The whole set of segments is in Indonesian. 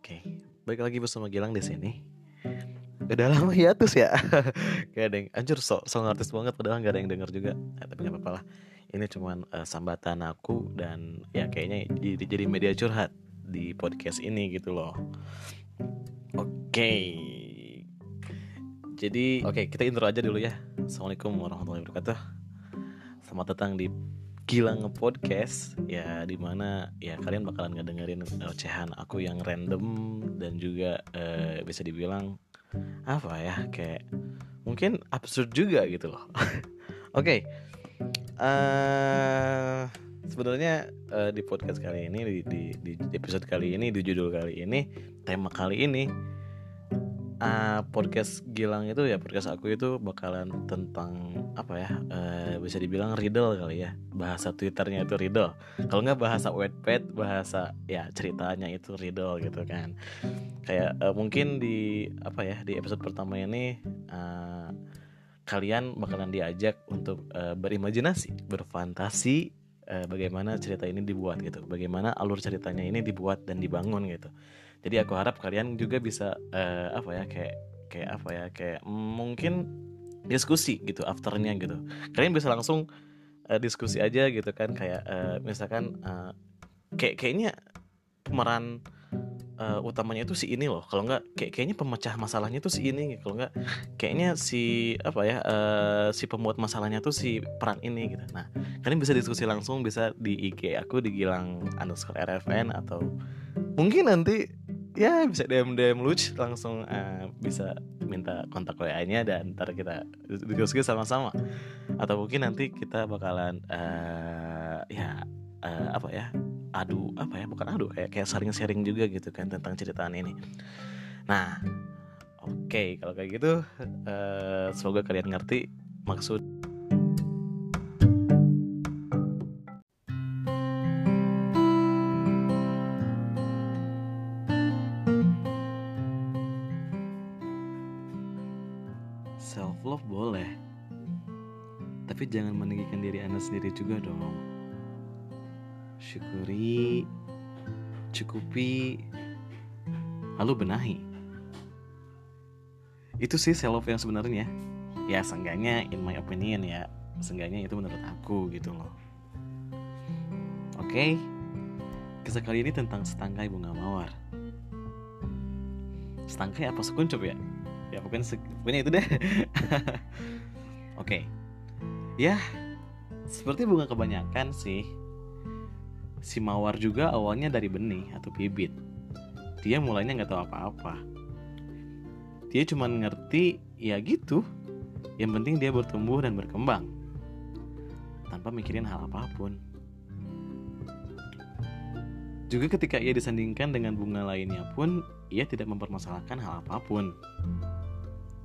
Oke, balik lagi bersama Gilang di sini. Udah lama hiatus ya. Gak ada yang anjur so, so artis banget padahal gak ada yang denger juga. Eh, tapi gak apa-apa lah. Ini cuman uh, sambatan aku dan ya kayaknya jadi, jadi media curhat di podcast ini gitu loh. Oke. Jadi oke kita intro aja dulu ya. Assalamualaikum warahmatullahi wabarakatuh. Selamat datang di Gilang Podcast ya di mana ya kalian bakalan ngedengerin ocehan aku yang random dan juga uh, bisa dibilang apa ya kayak mungkin absurd juga gitu loh. Oke, okay. uh, sebenarnya uh, di podcast kali ini di, di, di episode kali ini di judul kali ini tema kali ini uh, podcast Gilang itu ya podcast aku itu bakalan tentang apa ya uh, bisa dibilang riddle kali ya. Bahasa twitternya itu riddle. Kalau nggak bahasa wetpad bahasa ya ceritanya itu riddle gitu kan. Kayak uh, mungkin di apa ya di episode pertama ini uh, kalian bakalan diajak untuk uh, berimajinasi berfantasi uh, bagaimana cerita ini dibuat gitu. Bagaimana alur ceritanya ini dibuat dan dibangun gitu jadi aku harap kalian juga bisa uh, apa ya kayak kayak apa ya kayak mungkin diskusi gitu afternya gitu. Kalian bisa langsung uh, diskusi aja gitu kan kayak uh, misalkan uh, kayak kayaknya pemeran uh, utamanya itu si ini loh. Kalau nggak kayak kayaknya pemecah masalahnya tuh si ini. Kalau nggak kayaknya si apa ya uh, si pembuat masalahnya tuh si peran ini gitu. Nah kalian bisa diskusi langsung bisa di IG aku di Gilang underscore RFN atau mungkin nanti ya bisa DM DM lucu langsung uh, bisa minta kontak WA-nya dan ntar kita diskusi sama-sama. Atau mungkin nanti kita bakalan uh, ya uh, apa ya adu apa ya bukan adu kayak kayak sharing-sharing juga gitu kan tentang ceritaan ini. Nah oke okay, kalau kayak gitu uh, semoga kalian ngerti maksud boleh. Tapi jangan meninggikan diri anda sendiri juga dong. Syukuri cukupi lalu benahi. Itu sih self yang sebenarnya. Ya seenggaknya in my opinion ya seenggaknya itu menurut aku gitu loh. Oke okay. kisah kali ini tentang setangkai bunga mawar. Setangkai apa? Sekuncup ya ya pokoknya, pokoknya itu deh. Oke. Okay. ya seperti bunga kebanyakan sih. Si mawar juga awalnya dari benih atau bibit. Dia mulainya nggak tahu apa-apa. Dia cuma ngerti ya gitu. Yang penting dia bertumbuh dan berkembang. Tanpa mikirin hal apa pun. Juga ketika ia disandingkan dengan bunga lainnya pun ia tidak mempermasalahkan hal apa pun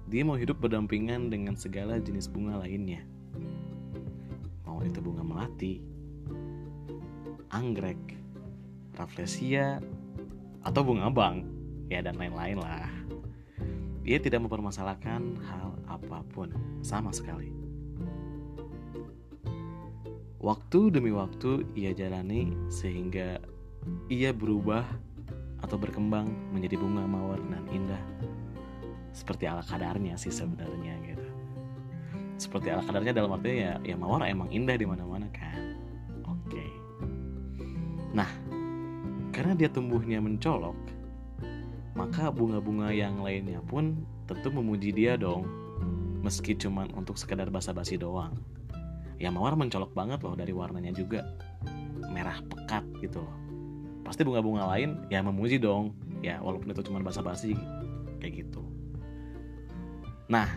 dia mau hidup berdampingan dengan segala jenis bunga lainnya. Mau itu bunga melati, anggrek, rafflesia, atau bunga bang, ya dan lain-lain lah. Dia tidak mempermasalahkan hal apa pun sama sekali. Waktu demi waktu ia jalani sehingga ia berubah atau berkembang menjadi bunga mawar dan indah seperti ala kadarnya sih sebenarnya gitu. Seperti ala kadarnya dalam artinya ya ya mawar emang indah di mana-mana kan. Oke. Okay. nah karena dia tumbuhnya mencolok maka bunga-bunga yang lainnya pun tentu memuji dia dong. Meski cuman untuk sekedar basa-basi doang. Ya mawar mencolok banget loh dari warnanya juga. Merah pekat gitu loh. Pasti bunga-bunga lain ya memuji dong. Ya walaupun itu cuma basa-basi kayak gitu Nah,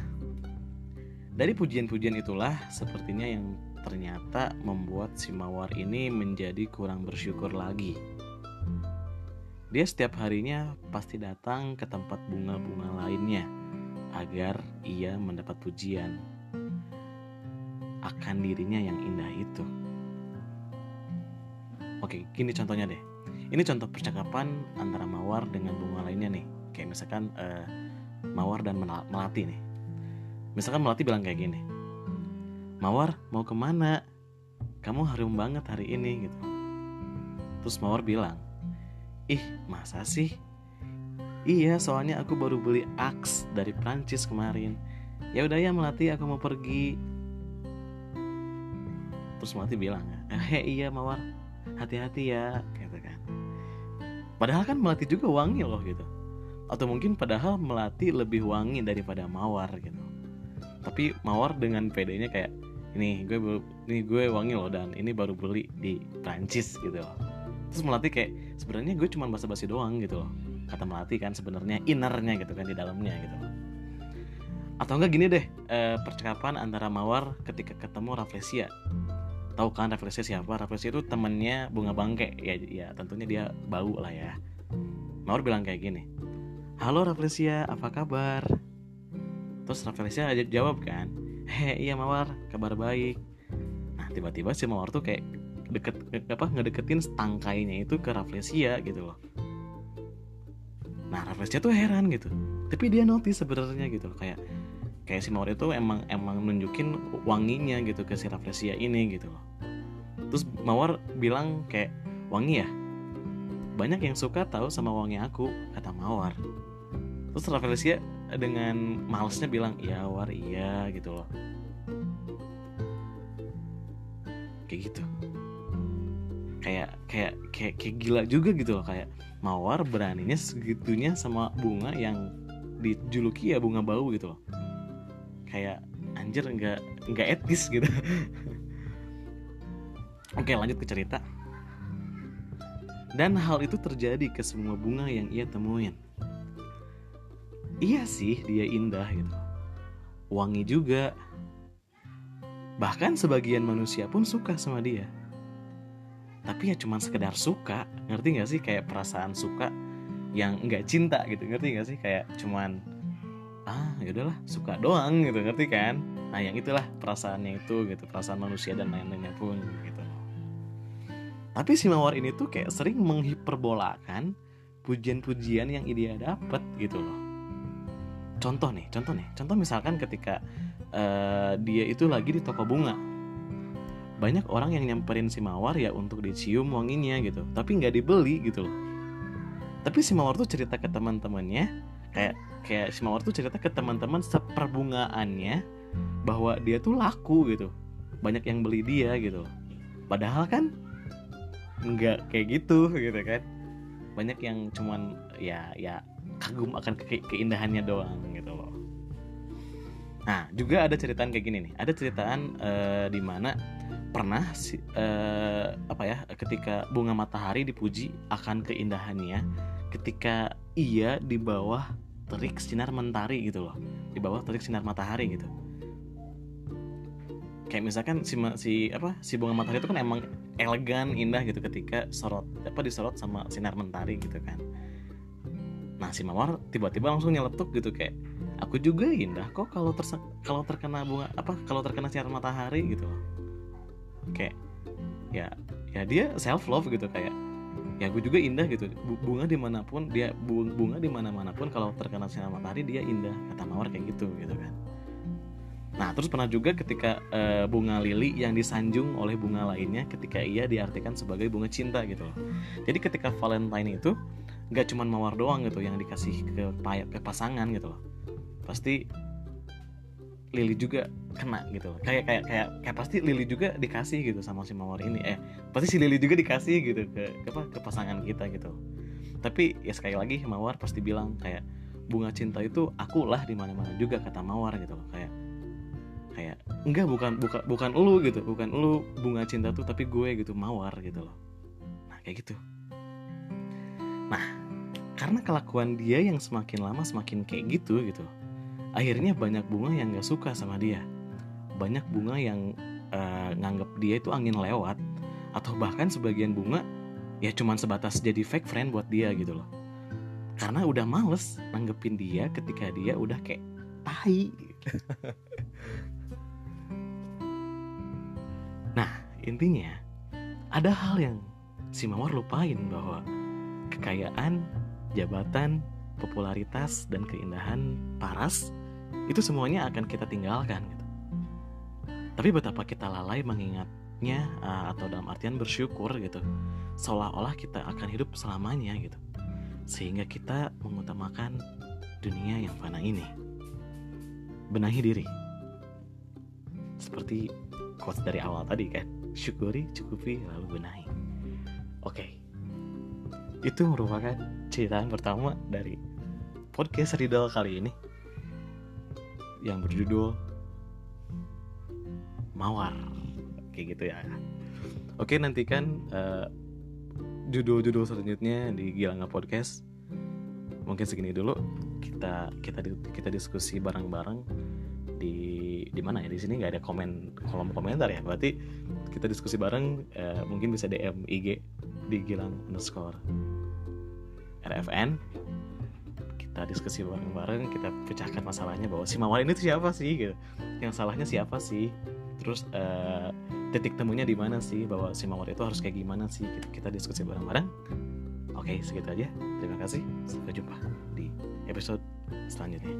dari pujian-pujian itulah sepertinya yang ternyata membuat si Mawar ini menjadi kurang bersyukur lagi. Dia setiap harinya pasti datang ke tempat bunga-bunga lainnya agar ia mendapat pujian akan dirinya yang indah itu. Oke, gini contohnya deh. Ini contoh percakapan antara Mawar dengan bunga lainnya nih. Kayak misalkan uh, Mawar dan Melati nih. Misalkan Melati bilang kayak gini, Mawar mau ke mana? Kamu harum banget hari ini gitu. Terus Mawar bilang, ih masa sih? Iya, soalnya aku baru beli Axe dari Prancis kemarin. Ya udah ya Melati, aku mau pergi. Terus Melati bilang, eh iya Mawar, hati-hati ya, gitu kan. Padahal kan Melati juga wangi loh gitu. Atau mungkin padahal Melati lebih wangi daripada Mawar gitu. Tapi Mawar dengan pedenya kayak, ini gue ini gue wangi loh dan ini baru beli di Prancis gitu loh. Terus Melati kayak, sebenarnya gue cuma basa-basi doang gitu loh. Kata melati kan sebenarnya innernya gitu kan di dalamnya gitu. Atau enggak gini deh eh, percakapan antara mawar ketika ketemu Rafflesia. Tahu kan Rafflesia siapa? Rafflesia itu temennya bunga bangke. Ya ya tentunya dia bau lah ya. Mawar bilang kayak gini halo Rafflesia apa kabar? Terus Rafflesia jawab kan he iya mawar kabar baik. Nah tiba-tiba si mawar tuh kayak deket apa ngedeketin tangkainya itu ke Rafflesia gitu loh. Nah Rafflesia tuh heran gitu. Tapi dia notice sebenarnya gitu kayak kayak si Mawar itu emang emang nunjukin wanginya gitu ke si Rafflesia ini gitu loh. Terus Mawar bilang kayak wangi ya? Banyak yang suka tahu sama wangi aku kata Mawar terus Rafflesia dengan malesnya bilang iya War iya gitu loh. Kayak gitu. Kayak kayak kayak kayak gila juga gitu loh kayak mawar beraninya segitunya sama bunga yang dijuluki ya bunga bau gitu loh. Kayak anjir nggak nggak etis gitu. Oke lanjut ke cerita. Dan hal itu terjadi ke semua bunga yang ia temuin iya sih dia indah gitu. Wangi juga. Bahkan sebagian manusia pun suka sama dia. Tapi ya cuman sekedar suka. Ngerti gak sih? Kayak perasaan suka yang nggak cinta gitu. Ngerti gak sih? Kayak cuman ah ya udahlah suka doang gitu. Ngerti kan? Nah yang itulah perasaannya itu gitu. Perasaan manusia dan lain-lainnya pun gitu. Tapi si mawar ini tuh kayak sering menghiperbolakan pujian-pujian yang dia dapat gitu loh contoh nih contoh nih. Contoh misalkan ketika uh, dia itu lagi di toko bunga. Banyak orang yang nyamperin si mawar ya untuk dicium wanginya gitu. Tapi nggak dibeli gitu loh. Tapi si mawar tuh cerita ke teman-temannya kayak kayak si mawar tuh cerita ke teman-teman seperbungaannya bahwa dia tuh laku gitu. Banyak yang beli dia gitu. Padahal kan nggak kayak gitu gitu kan. Banyak yang cuman ya ya kagum akan ke keindahannya doang gitu loh. Nah juga ada ceritaan kayak gini nih. Ada ceritaan uh, di mana pernah uh, apa ya ketika bunga matahari dipuji akan keindahannya ketika ia di bawah terik sinar mentari gitu loh. Di bawah terik sinar matahari gitu. Kayak misalkan si si apa si bunga matahari itu kan emang elegan indah gitu ketika sorot apa disorot sama sinar mentari gitu kan nah si mawar tiba-tiba langsung nyeletuk gitu kayak aku juga indah kok kalau kalau terkena bunga apa kalau terkena sinar matahari gitu loh. Kayak ya ya dia self love gitu kayak ya gue juga indah gitu. Bunga di mana pun dia bunga di mana mana pun kalau terkena sinar matahari dia indah kata mawar kayak gitu gitu kan. Nah terus pernah juga ketika uh, bunga lili yang disanjung oleh bunga lainnya ketika ia diartikan sebagai bunga cinta gitu loh. Jadi ketika Valentine itu nggak cuma mawar doang gitu yang dikasih ke, ke pasangan gitu loh. Pasti Lili juga kena gitu. Kayak kayak kayak kayak pasti Lili juga dikasih gitu sama si mawar ini. Eh pasti si Lili juga dikasih gitu ke, ke apa ke pasangan kita gitu. Tapi ya sekali lagi mawar pasti bilang kayak bunga cinta itu aku lah di mana mana juga kata mawar gitu loh. Kayak kayak enggak bukan bukan bukan lu gitu bukan lu bunga cinta tuh tapi gue gitu mawar gitu loh. Nah kayak gitu nah karena kelakuan dia yang semakin lama semakin kayak gitu gitu akhirnya banyak bunga yang gak suka sama dia. Banyak bunga yang uh, nganggap dia itu angin lewat atau bahkan sebagian bunga ya cuman sebatas jadi fake friend buat dia gitu loh. Karena udah males nanggepin dia ketika dia udah kayak tai. Nah intinya ada hal yang si Mawar lupain bahwa kekayaan, jabatan, popularitas dan keindahan paras itu semuanya akan kita tinggalkan gitu. Tapi betapa kita lalai mengingatnya uh, atau dalam artian bersyukur gitu. Seolah-olah kita akan hidup selamanya gitu. sehingga kita mengutamakan dunia yang fana ini. Benahi diri. Seperti quotes dari awal tadi kan, syukuri, cukupi, lalu benahi. Oke. Itu merupakan ceritaan pertama dari podcast Riddle kali ini yang berjudul Mawar. Kayak gitu ya. Oke, nantikan uh, judul-judul selanjutnya di Gilanga Podcast. Mungkin segini dulu. Kita kita kita diskusi bareng-bareng di di mana ya di sini nggak ada komen kolom komentar ya berarti kita diskusi bareng eh, mungkin bisa DM IG di Gilang underscore RFN kita diskusi bareng-bareng kita pecahkan masalahnya bahwa si Mawar ini tuh siapa sih gitu. Yang salahnya siapa sih? Terus uh, titik temunya di mana sih bahwa si mawar itu harus kayak gimana sih? Kita, kita diskusi bareng-bareng. Oke segitu aja. Terima kasih. Sampai jumpa di episode selanjutnya